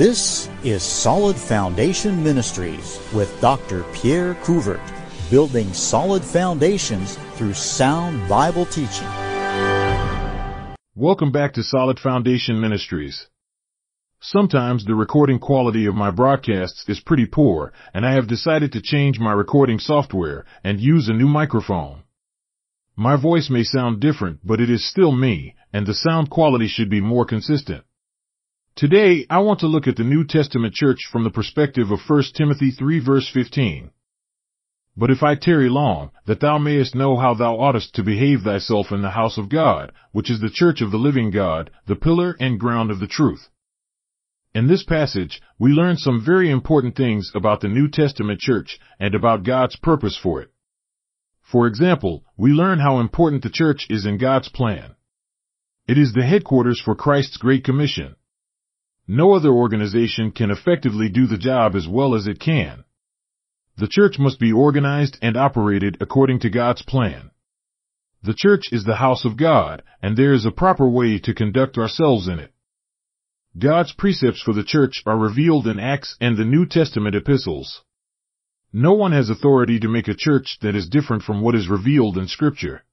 This is Solid Foundation Ministries with Dr. Pierre Coovert, building solid foundations through sound Bible teaching. Welcome back to Solid Foundation Ministries. Sometimes the recording quality of my broadcasts is pretty poor, and I have decided to change my recording software and use a new microphone. My voice may sound different, but it is still me, and the sound quality should be more consistent. Today, I want to look at the New Testament church from the perspective of 1 Timothy 3 verse 15. But if I tarry long, that thou mayest know how thou oughtest to behave thyself in the house of God, which is the church of the living God, the pillar and ground of the truth. In this passage, we learn some very important things about the New Testament church and about God's purpose for it. For example, we learn how important the church is in God's plan. It is the headquarters for Christ's Great Commission. No other organization can effectively do the job as well as it can. The church must be organized and operated according to God's plan. The church is the house of God, and there is a proper way to conduct ourselves in it. God's precepts for the church are revealed in Acts and the New Testament epistles. No one has authority to make a church that is different from what is revealed in Scripture.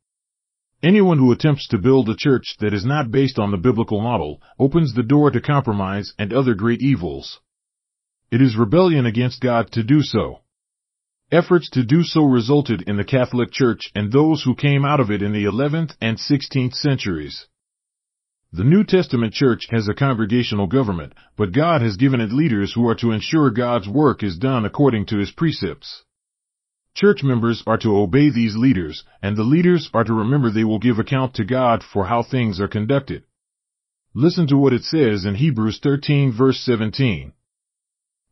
Anyone who attempts to build a church that is not based on the biblical model opens the door to compromise and other great evils. It is rebellion against God to do so. Efforts to do so resulted in the Catholic Church and those who came out of it in the 11th and 16th centuries. The New Testament Church has a congregational government, but God has given it leaders who are to ensure God's work is done according to His precepts. Church members are to obey these leaders, and the leaders are to remember they will give account to God for how things are conducted. Listen to what it says in Hebrews 13 verse 17.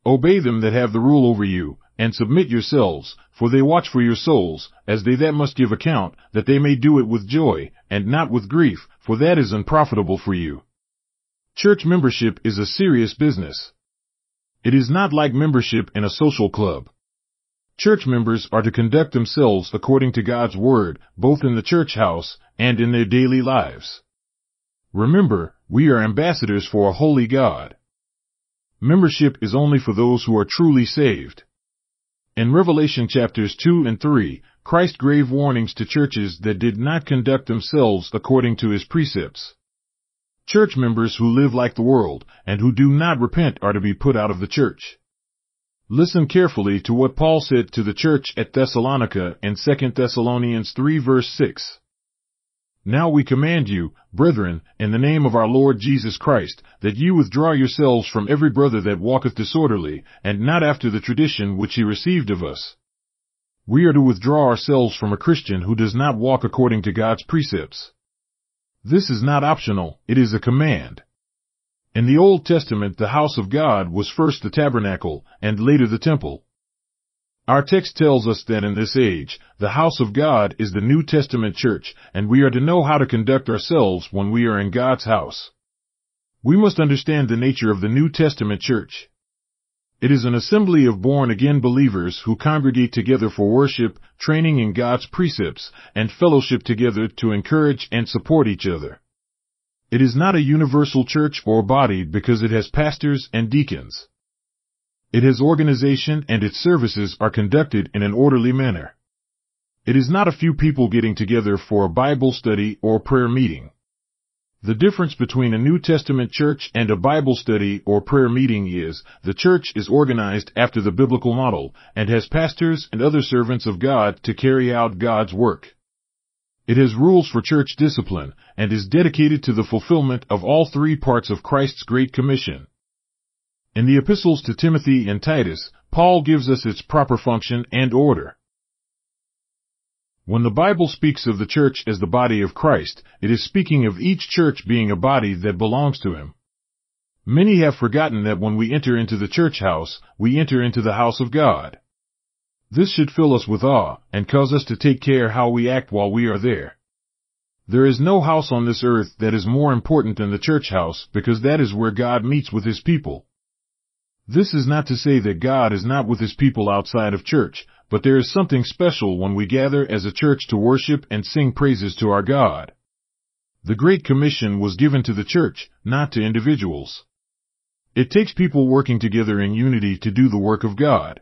Obey them that have the rule over you, and submit yourselves, for they watch for your souls, as they that must give account, that they may do it with joy, and not with grief, for that is unprofitable for you. Church membership is a serious business. It is not like membership in a social club. Church members are to conduct themselves according to God's Word, both in the church house and in their daily lives. Remember, we are ambassadors for a holy God. Membership is only for those who are truly saved. In Revelation chapters 2 and 3, Christ gave warnings to churches that did not conduct themselves according to his precepts. Church members who live like the world and who do not repent are to be put out of the church. Listen carefully to what Paul said to the church at Thessalonica in 2 Thessalonians 3 verse 6. Now we command you, brethren, in the name of our Lord Jesus Christ, that ye withdraw yourselves from every brother that walketh disorderly, and not after the tradition which he received of us. We are to withdraw ourselves from a Christian who does not walk according to God's precepts. This is not optional, it is a command. In the Old Testament, the house of God was first the tabernacle and later the temple. Our text tells us that in this age, the house of God is the New Testament church, and we are to know how to conduct ourselves when we are in God's house. We must understand the nature of the New Testament church. It is an assembly of born again believers who congregate together for worship, training in God's precepts, and fellowship together to encourage and support each other. It is not a universal church or body because it has pastors and deacons. It has organization and its services are conducted in an orderly manner. It is not a few people getting together for a Bible study or prayer meeting. The difference between a New Testament church and a Bible study or prayer meeting is the church is organized after the biblical model and has pastors and other servants of God to carry out God's work. It has rules for church discipline and is dedicated to the fulfillment of all three parts of Christ's Great Commission. In the epistles to Timothy and Titus, Paul gives us its proper function and order. When the Bible speaks of the church as the body of Christ, it is speaking of each church being a body that belongs to him. Many have forgotten that when we enter into the church house, we enter into the house of God. This should fill us with awe and cause us to take care how we act while we are there. There is no house on this earth that is more important than the church house because that is where God meets with his people. This is not to say that God is not with his people outside of church, but there is something special when we gather as a church to worship and sing praises to our God. The Great Commission was given to the church, not to individuals. It takes people working together in unity to do the work of God.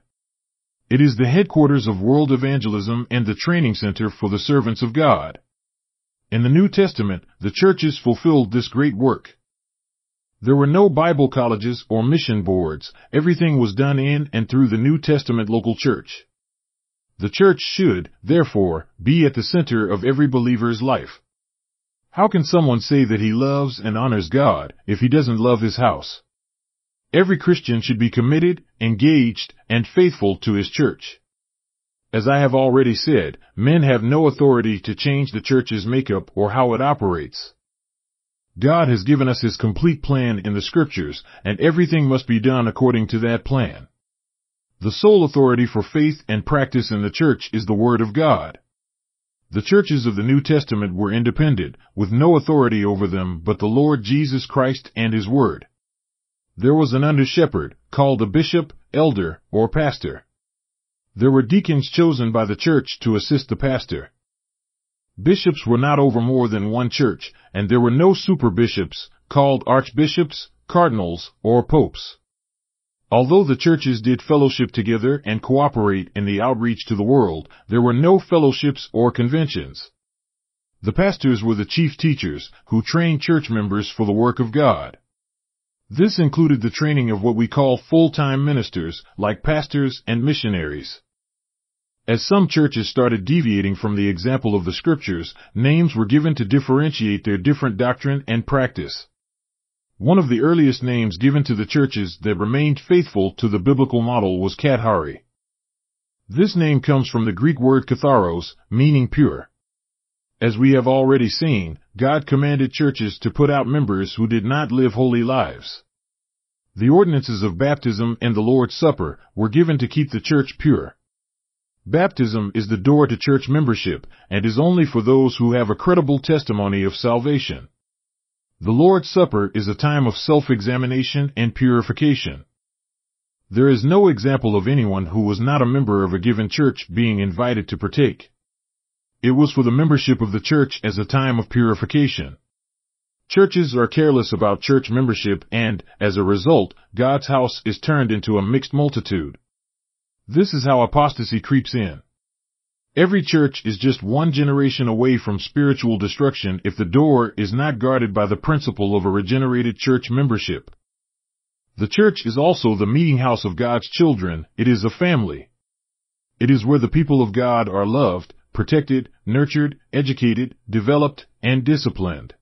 It is the headquarters of world evangelism and the training center for the servants of God. In the New Testament, the churches fulfilled this great work. There were no Bible colleges or mission boards. Everything was done in and through the New Testament local church. The church should, therefore, be at the center of every believer's life. How can someone say that he loves and honors God if he doesn't love his house? Every Christian should be committed, engaged, and faithful to his church. As I have already said, men have no authority to change the church's makeup or how it operates. God has given us his complete plan in the scriptures, and everything must be done according to that plan. The sole authority for faith and practice in the church is the Word of God. The churches of the New Testament were independent, with no authority over them but the Lord Jesus Christ and His Word. There was an under shepherd, called a bishop, elder, or pastor. There were deacons chosen by the church to assist the pastor. Bishops were not over more than one church, and there were no super bishops, called archbishops, cardinals, or popes. Although the churches did fellowship together and cooperate in the outreach to the world, there were no fellowships or conventions. The pastors were the chief teachers, who trained church members for the work of God. This included the training of what we call full-time ministers, like pastors and missionaries. As some churches started deviating from the example of the scriptures, names were given to differentiate their different doctrine and practice. One of the earliest names given to the churches that remained faithful to the biblical model was Kathari. This name comes from the Greek word katharos, meaning pure. As we have already seen, God commanded churches to put out members who did not live holy lives. The ordinances of baptism and the Lord's Supper were given to keep the church pure. Baptism is the door to church membership and is only for those who have a credible testimony of salvation. The Lord's Supper is a time of self-examination and purification. There is no example of anyone who was not a member of a given church being invited to partake. It was for the membership of the church as a time of purification. Churches are careless about church membership and, as a result, God's house is turned into a mixed multitude. This is how apostasy creeps in. Every church is just one generation away from spiritual destruction if the door is not guarded by the principle of a regenerated church membership. The church is also the meeting house of God's children. It is a family. It is where the people of God are loved, protected, nurtured, educated, developed, and disciplined.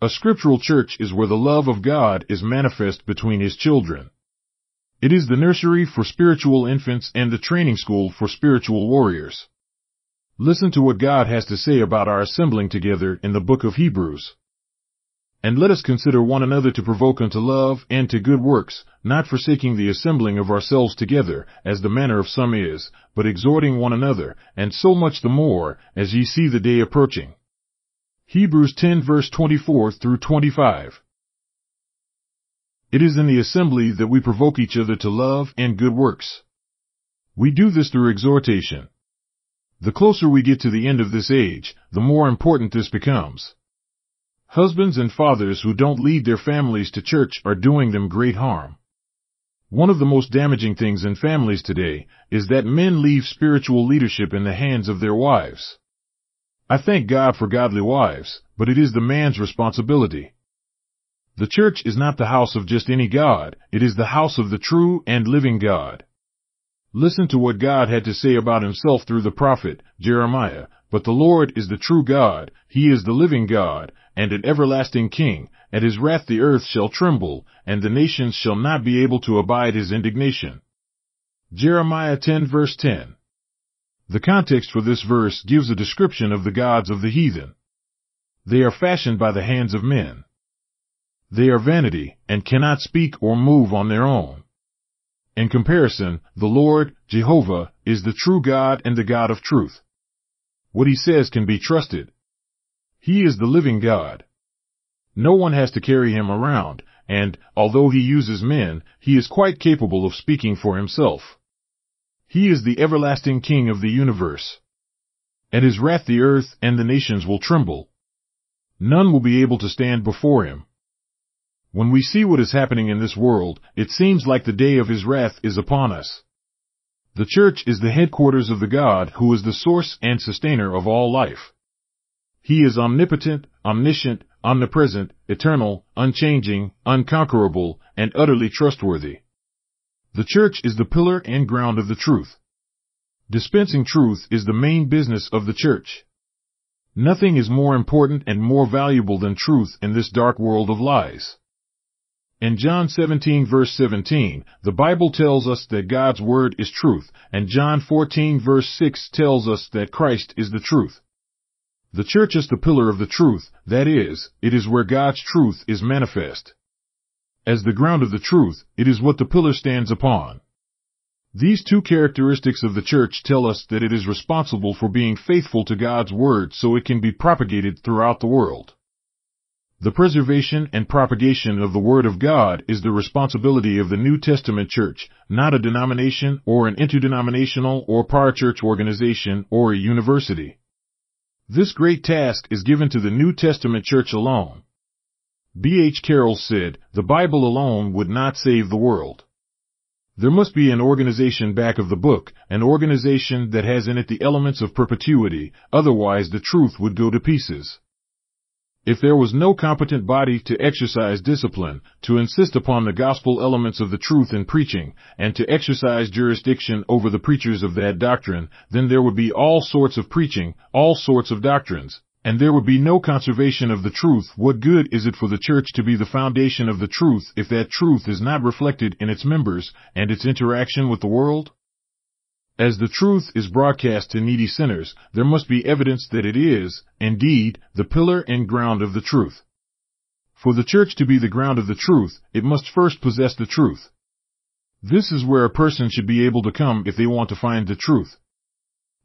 A scriptural church is where the love of God is manifest between his children. It is the nursery for spiritual infants and the training school for spiritual warriors. Listen to what God has to say about our assembling together in the book of Hebrews. And let us consider one another to provoke unto love and to good works, not forsaking the assembling of ourselves together, as the manner of some is, but exhorting one another, and so much the more, as ye see the day approaching. Hebrews 10 verse 24 through 25. It is in the assembly that we provoke each other to love and good works. We do this through exhortation. The closer we get to the end of this age, the more important this becomes. Husbands and fathers who don't lead their families to church are doing them great harm. One of the most damaging things in families today is that men leave spiritual leadership in the hands of their wives. I thank God for godly wives, but it is the man's responsibility. The church is not the house of just any God, it is the house of the true and living God. Listen to what God had to say about himself through the prophet Jeremiah. But the Lord is the true God, he is the living God, and an everlasting king. At his wrath the earth shall tremble, and the nations shall not be able to abide his indignation. Jeremiah 10 verse 10. The context for this verse gives a description of the gods of the heathen. They are fashioned by the hands of men. They are vanity, and cannot speak or move on their own. In comparison, the Lord, Jehovah, is the true God and the God of truth. What he says can be trusted. He is the living God. No one has to carry him around, and, although he uses men, he is quite capable of speaking for himself. He is the everlasting King of the universe. At his wrath the earth and the nations will tremble. None will be able to stand before him. When we see what is happening in this world, it seems like the day of his wrath is upon us. The church is the headquarters of the God who is the source and sustainer of all life. He is omnipotent, omniscient, omnipresent, eternal, unchanging, unconquerable, and utterly trustworthy. The church is the pillar and ground of the truth. Dispensing truth is the main business of the church. Nothing is more important and more valuable than truth in this dark world of lies. In John 17 verse 17, the Bible tells us that God's word is truth, and John 14 verse 6 tells us that Christ is the truth. The church is the pillar of the truth, that is, it is where God's truth is manifest. As the ground of the truth, it is what the pillar stands upon. These two characteristics of the church tell us that it is responsible for being faithful to God's word so it can be propagated throughout the world. The preservation and propagation of the Word of God is the responsibility of the New Testament church, not a denomination or an interdenominational or parachurch organization or a university. This great task is given to the New Testament church alone. B. H. Carroll said, the Bible alone would not save the world. There must be an organization back of the book, an organization that has in it the elements of perpetuity, otherwise the truth would go to pieces. If there was no competent body to exercise discipline, to insist upon the gospel elements of the truth in preaching, and to exercise jurisdiction over the preachers of that doctrine, then there would be all sorts of preaching, all sorts of doctrines, and there would be no conservation of the truth. What good is it for the church to be the foundation of the truth if that truth is not reflected in its members and its interaction with the world? As the truth is broadcast to needy sinners, there must be evidence that it is, indeed, the pillar and ground of the truth. For the church to be the ground of the truth, it must first possess the truth. This is where a person should be able to come if they want to find the truth.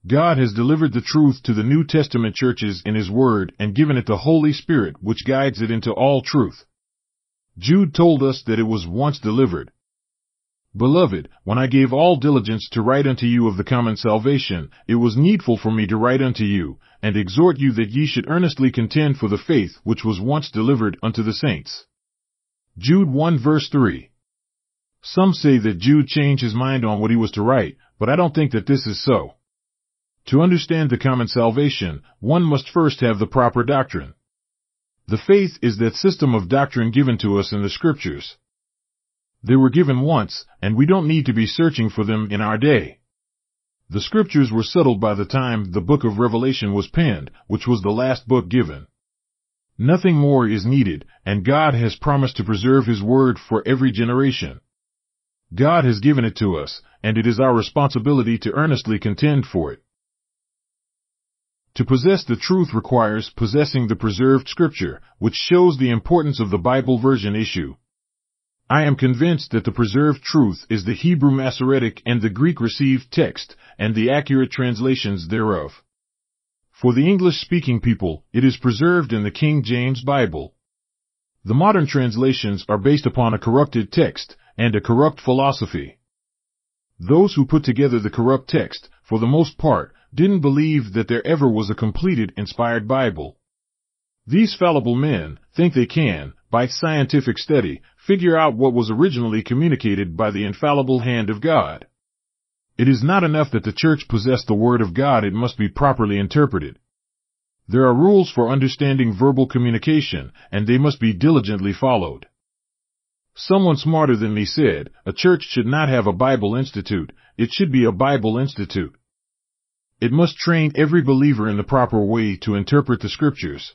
God has delivered the truth to the New Testament churches in His Word and given it the Holy Spirit which guides it into all truth. Jude told us that it was once delivered, Beloved, when I gave all diligence to write unto you of the common salvation, it was needful for me to write unto you, and exhort you that ye should earnestly contend for the faith which was once delivered unto the saints. Jude 1 verse 3. Some say that Jude changed his mind on what he was to write, but I don't think that this is so. To understand the common salvation, one must first have the proper doctrine. The faith is that system of doctrine given to us in the scriptures. They were given once, and we don't need to be searching for them in our day. The scriptures were settled by the time the book of Revelation was penned, which was the last book given. Nothing more is needed, and God has promised to preserve His word for every generation. God has given it to us, and it is our responsibility to earnestly contend for it. To possess the truth requires possessing the preserved scripture, which shows the importance of the Bible version issue. I am convinced that the preserved truth is the Hebrew Masoretic and the Greek received text and the accurate translations thereof. For the English-speaking people, it is preserved in the King James Bible. The modern translations are based upon a corrupted text and a corrupt philosophy. Those who put together the corrupt text, for the most part, didn't believe that there ever was a completed inspired Bible. These fallible men think they can, by scientific study, figure out what was originally communicated by the infallible hand of God. It is not enough that the church possess the Word of God, it must be properly interpreted. There are rules for understanding verbal communication, and they must be diligently followed. Someone smarter than me said, a church should not have a Bible institute, it should be a Bible institute. It must train every believer in the proper way to interpret the scriptures.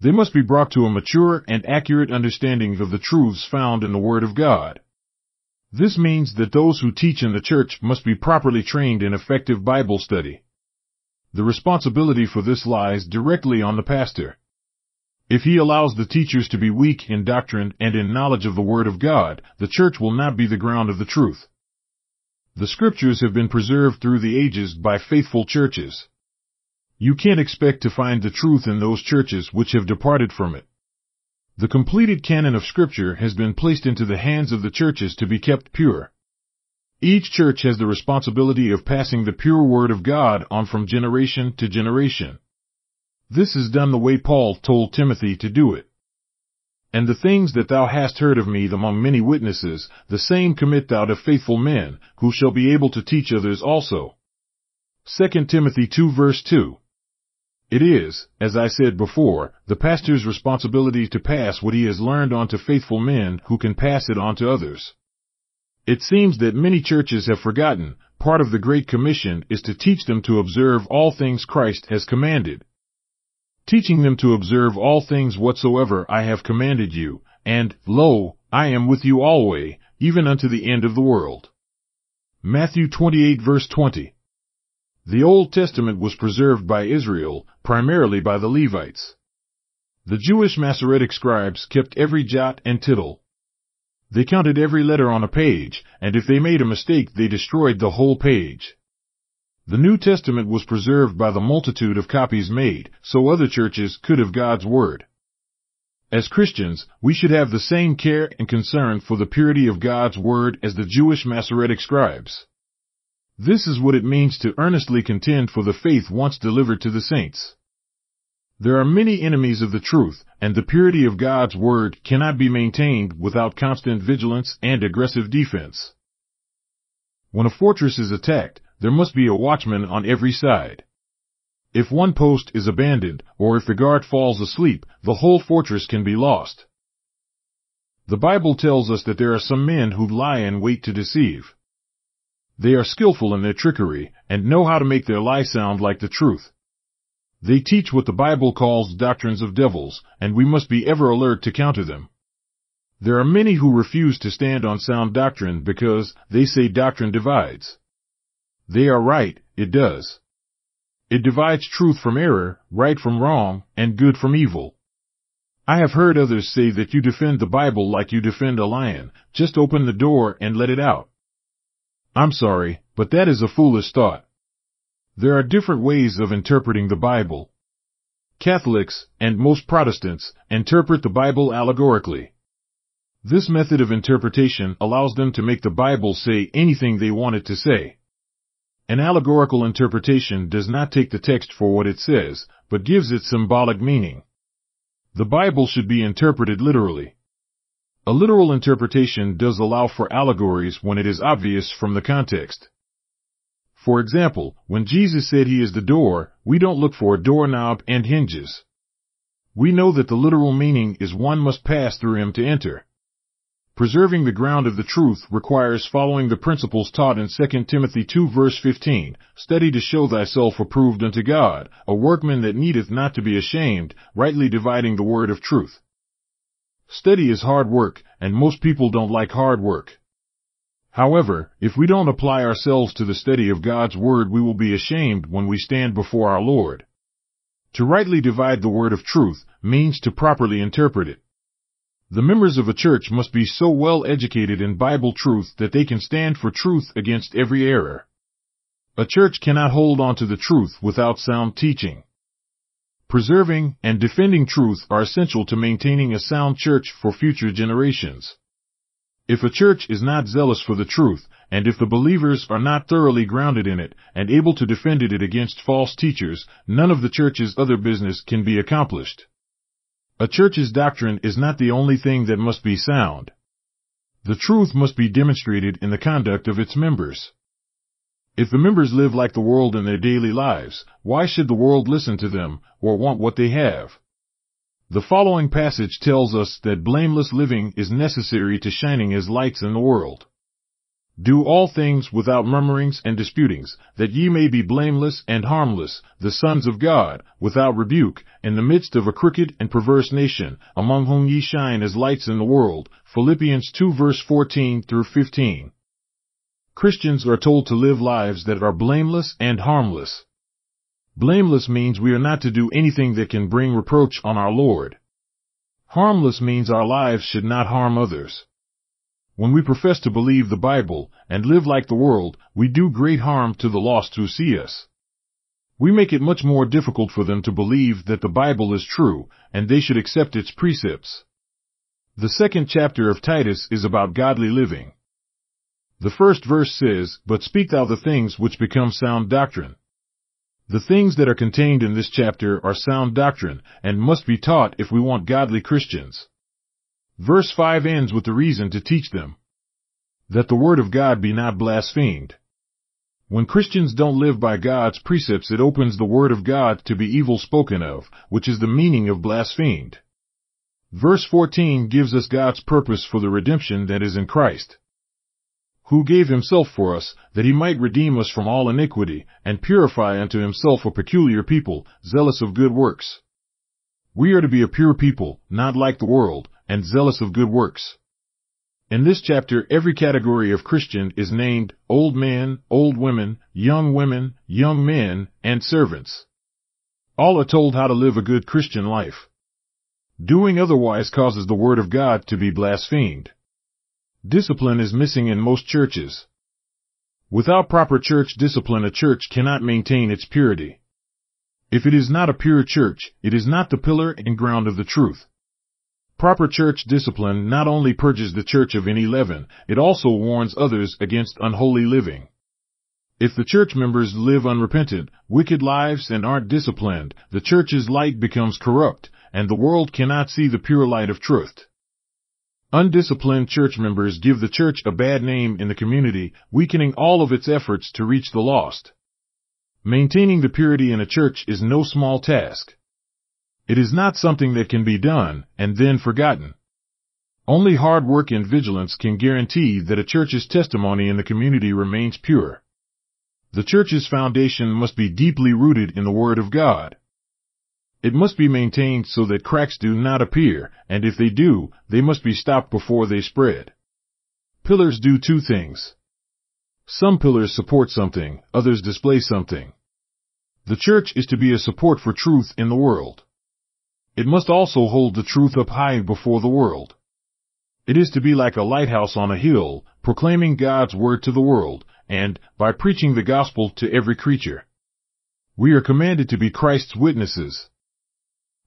They must be brought to a mature and accurate understanding of the truths found in the Word of God. This means that those who teach in the church must be properly trained in effective Bible study. The responsibility for this lies directly on the pastor. If he allows the teachers to be weak in doctrine and in knowledge of the Word of God, the church will not be the ground of the truth. The scriptures have been preserved through the ages by faithful churches. You can't expect to find the truth in those churches which have departed from it. The completed canon of scripture has been placed into the hands of the churches to be kept pure. Each church has the responsibility of passing the pure word of God on from generation to generation. This is done the way Paul told Timothy to do it. And the things that thou hast heard of me among many witnesses, the same commit thou to faithful men, who shall be able to teach others also. 2 Timothy 2 verse 2. It is, as I said before, the pastor's responsibility to pass what he has learned on to faithful men who can pass it on to others. It seems that many churches have forgotten, part of the Great Commission is to teach them to observe all things Christ has commanded. Teaching them to observe all things whatsoever I have commanded you, and, lo, I am with you alway, even unto the end of the world. Matthew 28 verse 20. The Old Testament was preserved by Israel, primarily by the Levites. The Jewish Masoretic scribes kept every jot and tittle. They counted every letter on a page, and if they made a mistake they destroyed the whole page. The New Testament was preserved by the multitude of copies made, so other churches could have God's Word. As Christians, we should have the same care and concern for the purity of God's Word as the Jewish Masoretic scribes. This is what it means to earnestly contend for the faith once delivered to the saints. There are many enemies of the truth, and the purity of God's Word cannot be maintained without constant vigilance and aggressive defense. When a fortress is attacked, there must be a watchman on every side. If one post is abandoned, or if the guard falls asleep, the whole fortress can be lost. The Bible tells us that there are some men who lie in wait to deceive. They are skillful in their trickery and know how to make their lie sound like the truth. They teach what the Bible calls doctrines of devils, and we must be ever alert to counter them. There are many who refuse to stand on sound doctrine because they say doctrine divides. They are right, it does. It divides truth from error, right from wrong, and good from evil. I have heard others say that you defend the Bible like you defend a lion, just open the door and let it out. I'm sorry, but that is a foolish thought. There are different ways of interpreting the Bible. Catholics, and most Protestants, interpret the Bible allegorically. This method of interpretation allows them to make the Bible say anything they want it to say. An allegorical interpretation does not take the text for what it says, but gives it symbolic meaning. The Bible should be interpreted literally. A literal interpretation does allow for allegories when it is obvious from the context. For example, when Jesus said he is the door, we don't look for a doorknob and hinges. We know that the literal meaning is one must pass through him to enter. Preserving the ground of the truth requires following the principles taught in 2 Timothy 2 verse 15, study to show thyself approved unto God, a workman that needeth not to be ashamed, rightly dividing the word of truth. Study is hard work, and most people don't like hard work. However, if we don't apply ourselves to the study of God's Word, we will be ashamed when we stand before our Lord. To rightly divide the Word of truth means to properly interpret it. The members of a church must be so well educated in Bible truth that they can stand for truth against every error. A church cannot hold on to the truth without sound teaching. Preserving and defending truth are essential to maintaining a sound church for future generations. If a church is not zealous for the truth, and if the believers are not thoroughly grounded in it and able to defend it against false teachers, none of the church's other business can be accomplished. A church's doctrine is not the only thing that must be sound. The truth must be demonstrated in the conduct of its members. If the members live like the world in their daily lives, why should the world listen to them or want what they have? The following passage tells us that blameless living is necessary to shining as lights in the world. Do all things without murmurings and disputings, that ye may be blameless and harmless, the sons of God, without rebuke, in the midst of a crooked and perverse nation, among whom ye shine as lights in the world. Philippians 2 verse 14 through 15. Christians are told to live lives that are blameless and harmless. Blameless means we are not to do anything that can bring reproach on our Lord. Harmless means our lives should not harm others. When we profess to believe the Bible and live like the world, we do great harm to the lost who see us. We make it much more difficult for them to believe that the Bible is true and they should accept its precepts. The second chapter of Titus is about godly living. The first verse says, But speak thou the things which become sound doctrine. The things that are contained in this chapter are sound doctrine and must be taught if we want godly Christians. Verse 5 ends with the reason to teach them that the word of God be not blasphemed. When Christians don't live by God's precepts, it opens the word of God to be evil spoken of, which is the meaning of blasphemed. Verse 14 gives us God's purpose for the redemption that is in Christ, who gave himself for us, that he might redeem us from all iniquity, and purify unto himself a peculiar people, zealous of good works. We are to be a pure people, not like the world, and zealous of good works. In this chapter, every category of Christian is named old men, old women, young women, young men, and servants. All are told how to live a good Christian life. Doing otherwise causes the Word of God to be blasphemed. Discipline is missing in most churches. Without proper church discipline, a church cannot maintain its purity. If it is not a pure church, it is not the pillar and ground of the truth. Proper church discipline not only purges the church of any leaven, it also warns others against unholy living. If the church members live unrepentant, wicked lives and aren't disciplined, the church's light becomes corrupt, and the world cannot see the pure light of truth. Undisciplined church members give the church a bad name in the community, weakening all of its efforts to reach the lost. Maintaining the purity in a church is no small task. It is not something that can be done and then forgotten. Only hard work and vigilance can guarantee that a church's testimony in the community remains pure. The church's foundation must be deeply rooted in the Word of God. It must be maintained so that cracks do not appear, and if they do, they must be stopped before they spread. Pillars do two things. Some pillars support something, others display something. The church is to be a support for truth in the world. It must also hold the truth up high before the world. It is to be like a lighthouse on a hill, proclaiming God's word to the world, and, by preaching the gospel to every creature. We are commanded to be Christ's witnesses.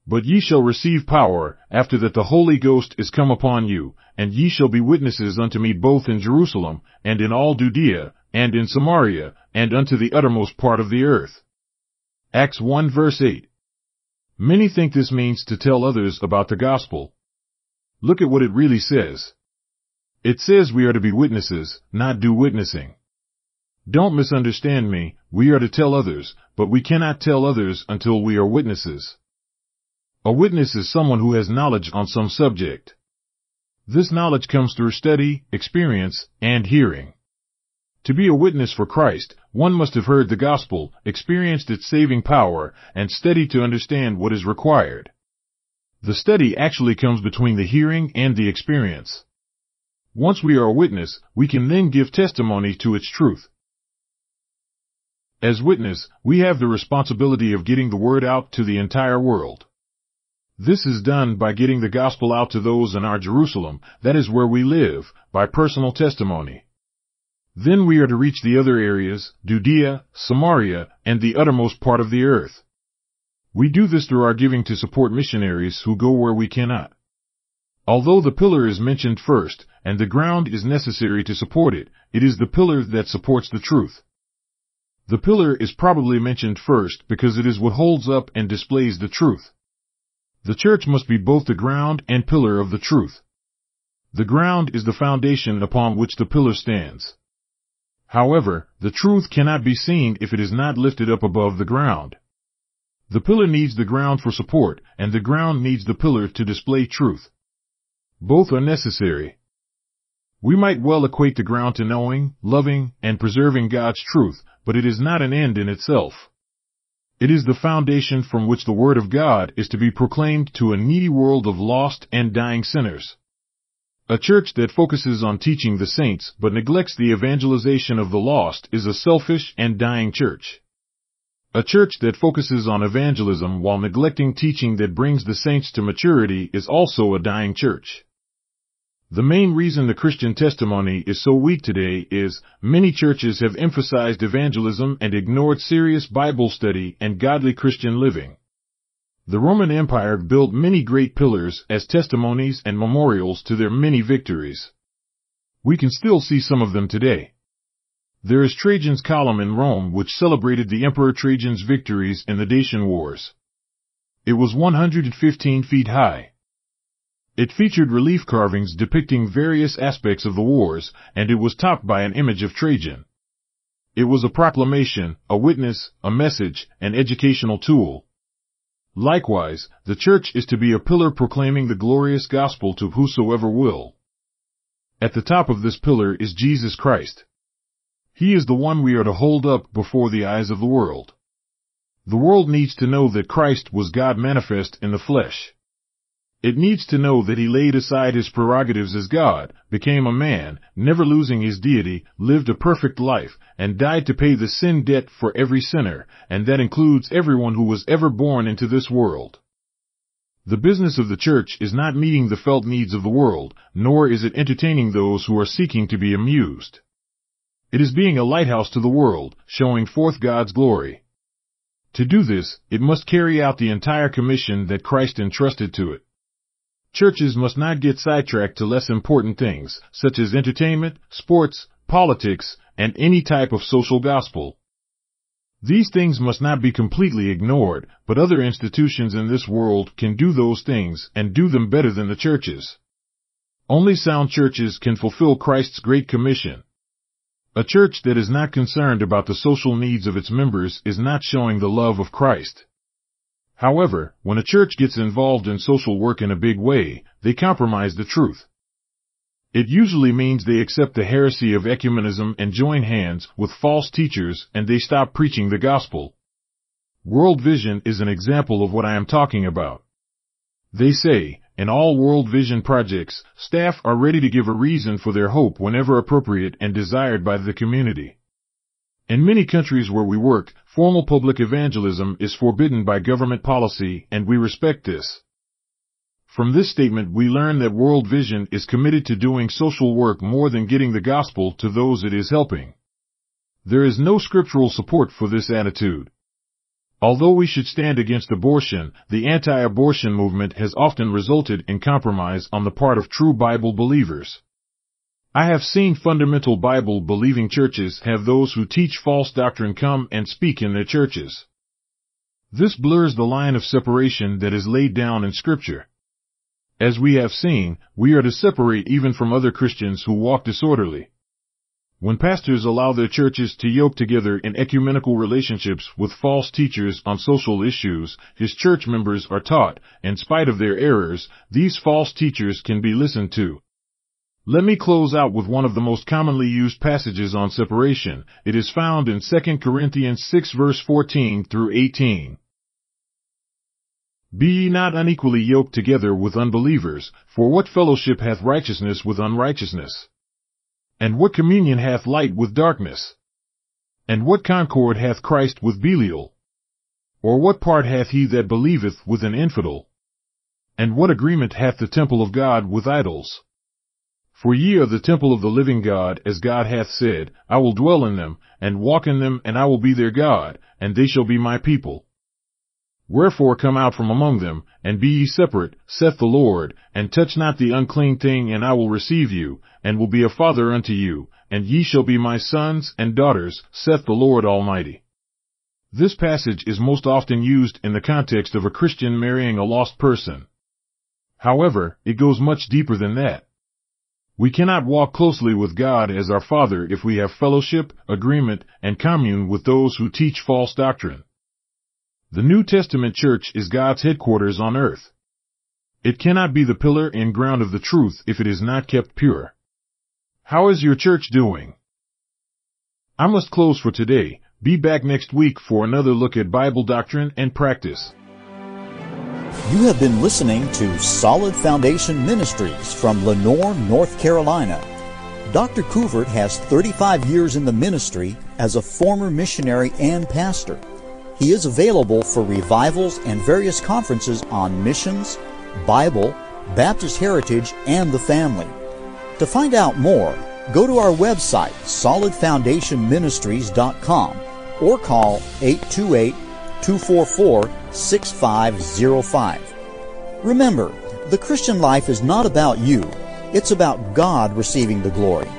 But ye shall receive power, after that the Holy Ghost is come upon you, and ye shall be witnesses unto me both in Jerusalem, and in all Judea, and in Samaria, and unto the uttermost part of the earth. Acts 1 verse 8. Many think this means to tell others about the gospel. Look at what it really says. It says we are to be witnesses, not do witnessing. Don't misunderstand me, we are to tell others, but we cannot tell others until we are witnesses. A witness is someone who has knowledge on some subject. This knowledge comes through study, experience, and hearing. To be a witness for Christ, one must have heard the gospel, experienced its saving power, and studied to understand what is required. The study actually comes between the hearing and the experience. Once we are a witness, we can then give testimony to its truth. As witness, we have the responsibility of getting the word out to the entire world. This is done by getting the gospel out to those in our Jerusalem, that is where we live, by personal testimony. Then we are to reach the other areas, Judea, Samaria, and the uttermost part of the earth. We do this through our giving to support missionaries who go where we cannot. Although the pillar is mentioned first, and the ground is necessary to support it, it is the pillar that supports the truth. The pillar is probably mentioned first because it is what holds up and displays the truth. The church must be both the ground and pillar of the truth. The ground is the foundation upon which the pillar stands. However, the truth cannot be seen if it is not lifted up above the ground. The pillar needs the ground for support, and the ground needs the pillar to display truth. Both are necessary. We might well equate the ground to knowing, loving, and preserving God's truth, but it is not an end in itself. It is the foundation from which the Word of God is to be proclaimed to a needy world of lost and dying sinners. A church that focuses on teaching the saints but neglects the evangelization of the lost is a selfish and dying church. A church that focuses on evangelism while neglecting teaching that brings the saints to maturity is also a dying church. The main reason the Christian testimony is so weak today is many churches have emphasized evangelism and ignored serious Bible study and godly Christian living. The Roman Empire built many great pillars as testimonies and memorials to their many victories. We can still see some of them today. There is Trajan's column in Rome which celebrated the Emperor Trajan's victories in the Dacian Wars. It was 115 feet high. It featured relief carvings depicting various aspects of the wars, and it was topped by an image of Trajan. It was a proclamation, a witness, a message, an educational tool. Likewise, the church is to be a pillar proclaiming the glorious gospel to whosoever will. At the top of this pillar is Jesus Christ. He is the one we are to hold up before the eyes of the world. The world needs to know that Christ was God manifest in the flesh. It needs to know that he laid aside his prerogatives as God, became a man, never losing his deity, lived a perfect life, and died to pay the sin debt for every sinner, and that includes everyone who was ever born into this world. The business of the church is not meeting the felt needs of the world, nor is it entertaining those who are seeking to be amused. It is being a lighthouse to the world, showing forth God's glory. To do this, it must carry out the entire commission that Christ entrusted to it. Churches must not get sidetracked to less important things, such as entertainment, sports, politics, and any type of social gospel. These things must not be completely ignored, but other institutions in this world can do those things and do them better than the churches. Only sound churches can fulfill Christ's Great Commission. A church that is not concerned about the social needs of its members is not showing the love of Christ. However, when a church gets involved in social work in a big way, they compromise the truth. It usually means they accept the heresy of ecumenism and join hands with false teachers and they stop preaching the gospel. World Vision is an example of what I am talking about. They say, in all World Vision projects, staff are ready to give a reason for their hope whenever appropriate and desired by the community. In many countries where we work, formal public evangelism is forbidden by government policy and we respect this. From this statement we learn that World Vision is committed to doing social work more than getting the gospel to those it is helping. There is no scriptural support for this attitude. Although we should stand against abortion, the anti-abortion movement has often resulted in compromise on the part of true Bible believers. I have seen fundamental Bible believing churches have those who teach false doctrine come and speak in their churches. This blurs the line of separation that is laid down in scripture. As we have seen, we are to separate even from other Christians who walk disorderly. When pastors allow their churches to yoke together in ecumenical relationships with false teachers on social issues, his church members are taught, in spite of their errors, these false teachers can be listened to. Let me close out with one of the most commonly used passages on separation. It is found in 2 Corinthians 6 verse 14 through 18. Be ye not unequally yoked together with unbelievers, for what fellowship hath righteousness with unrighteousness? And what communion hath light with darkness? And what concord hath Christ with Belial? Or what part hath he that believeth with an infidel? And what agreement hath the temple of God with idols? For ye are the temple of the living God, as God hath said, I will dwell in them, and walk in them, and I will be their God, and they shall be my people. Wherefore come out from among them, and be ye separate, saith the Lord, and touch not the unclean thing, and I will receive you, and will be a father unto you, and ye shall be my sons and daughters, saith the Lord Almighty. This passage is most often used in the context of a Christian marrying a lost person. However, it goes much deeper than that. We cannot walk closely with God as our Father if we have fellowship, agreement, and commune with those who teach false doctrine. The New Testament church is God's headquarters on earth. It cannot be the pillar and ground of the truth if it is not kept pure. How is your church doing? I must close for today. Be back next week for another look at Bible doctrine and practice. You have been listening to Solid Foundation Ministries from Lenoir, North Carolina. Dr. Coovert has 35 years in the ministry as a former missionary and pastor. He is available for revivals and various conferences on missions, Bible, Baptist heritage, and the family. To find out more, go to our website, solidfoundationministries.com, or call 828 244 6505. Remember, the Christian life is not about you, it's about God receiving the glory.